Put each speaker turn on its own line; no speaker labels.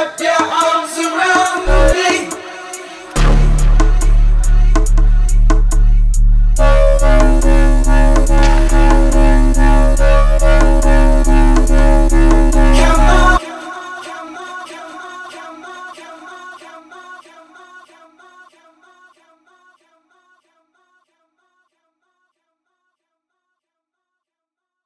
happy